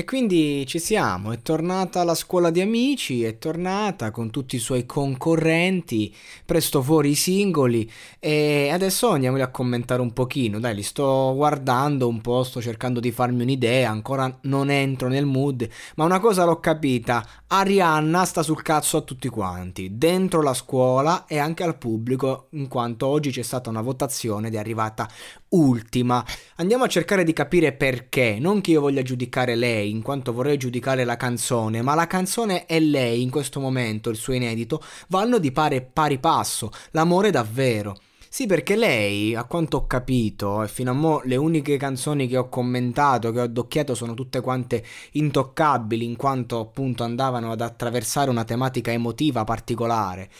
E quindi ci siamo, è tornata la scuola di amici, è tornata con tutti i suoi concorrenti, presto fuori i singoli e adesso andiamoli a commentare un pochino, dai li sto guardando un po', sto cercando di farmi un'idea, ancora non entro nel mood, ma una cosa l'ho capita, Arianna sta sul cazzo a tutti quanti, dentro la scuola e anche al pubblico, in quanto oggi c'è stata una votazione ed è arrivata ultima. Andiamo a cercare di capire perché, non che io voglia giudicare lei, in quanto vorrei giudicare la canzone, ma la canzone e lei in questo momento, il suo inedito, vanno di pari, pari passo, l'amore davvero. Sì, perché lei, a quanto ho capito, e fino a mo' le uniche canzoni che ho commentato, che ho addocchiato, sono tutte quante intoccabili, in quanto appunto andavano ad attraversare una tematica emotiva particolare,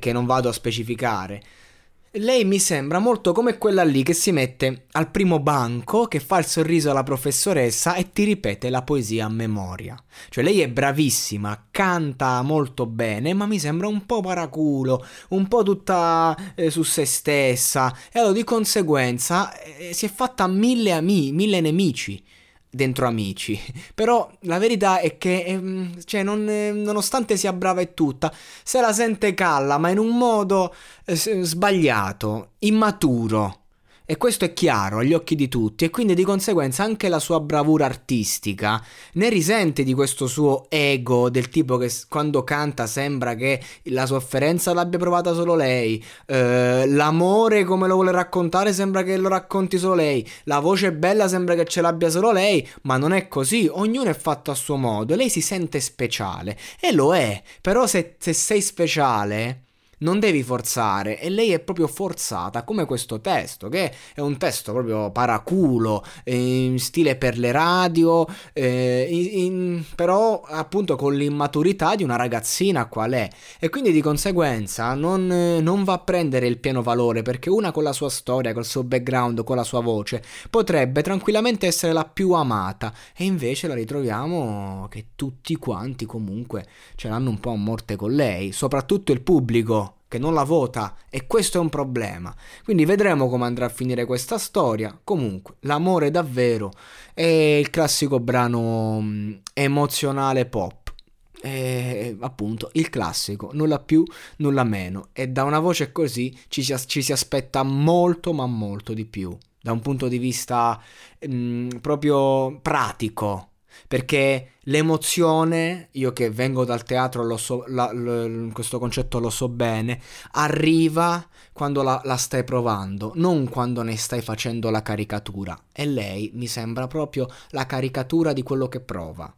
che non vado a specificare. Lei mi sembra molto come quella lì che si mette al primo banco, che fa il sorriso alla professoressa e ti ripete la poesia a memoria. Cioè lei è bravissima, canta molto bene, ma mi sembra un po' paraculo, un po' tutta eh, su se stessa e allora di conseguenza eh, si è fatta mille amici, mille nemici dentro amici. Però la verità è che, ehm, cioè, non, eh, nonostante sia brava e tutta, se la sente calla, ma in un modo eh, sbagliato, immaturo. E questo è chiaro agli occhi di tutti e quindi di conseguenza anche la sua bravura artistica. Ne risente di questo suo ego del tipo che quando canta sembra che la sofferenza l'abbia provata solo lei, eh, l'amore come lo vuole raccontare sembra che lo racconti solo lei, la voce bella sembra che ce l'abbia solo lei, ma non è così, ognuno è fatto a suo modo, lei si sente speciale. E lo è, però se, se sei speciale non devi forzare. E lei è proprio forzata come questo testo che è un testo proprio paraculo in stile per le radio eh, in, in, però appunto con l'immaturità di una ragazzina qual è. E quindi di conseguenza non, non va a prendere il pieno valore perché una con la sua storia col suo background con la sua voce potrebbe tranquillamente essere la più amata. E invece la ritroviamo che tutti quanti comunque ce l'hanno un po' a morte con lei soprattutto il pubblico che non la vota e questo è un problema. Quindi vedremo come andrà a finire questa storia. Comunque, l'amore davvero è il classico brano mm, emozionale pop. E, appunto il classico, nulla più, nulla meno. E da una voce così ci si, ci si aspetta molto, ma molto di più. Da un punto di vista mh, mm, proprio pratico, perché l'emozione, io che vengo dal teatro, lo so, la, lo, questo concetto lo so bene, arriva quando la, la, stai provando, non quando ne stai facendo la caricatura. E lei mi sembra proprio la caricatura di quello che prova.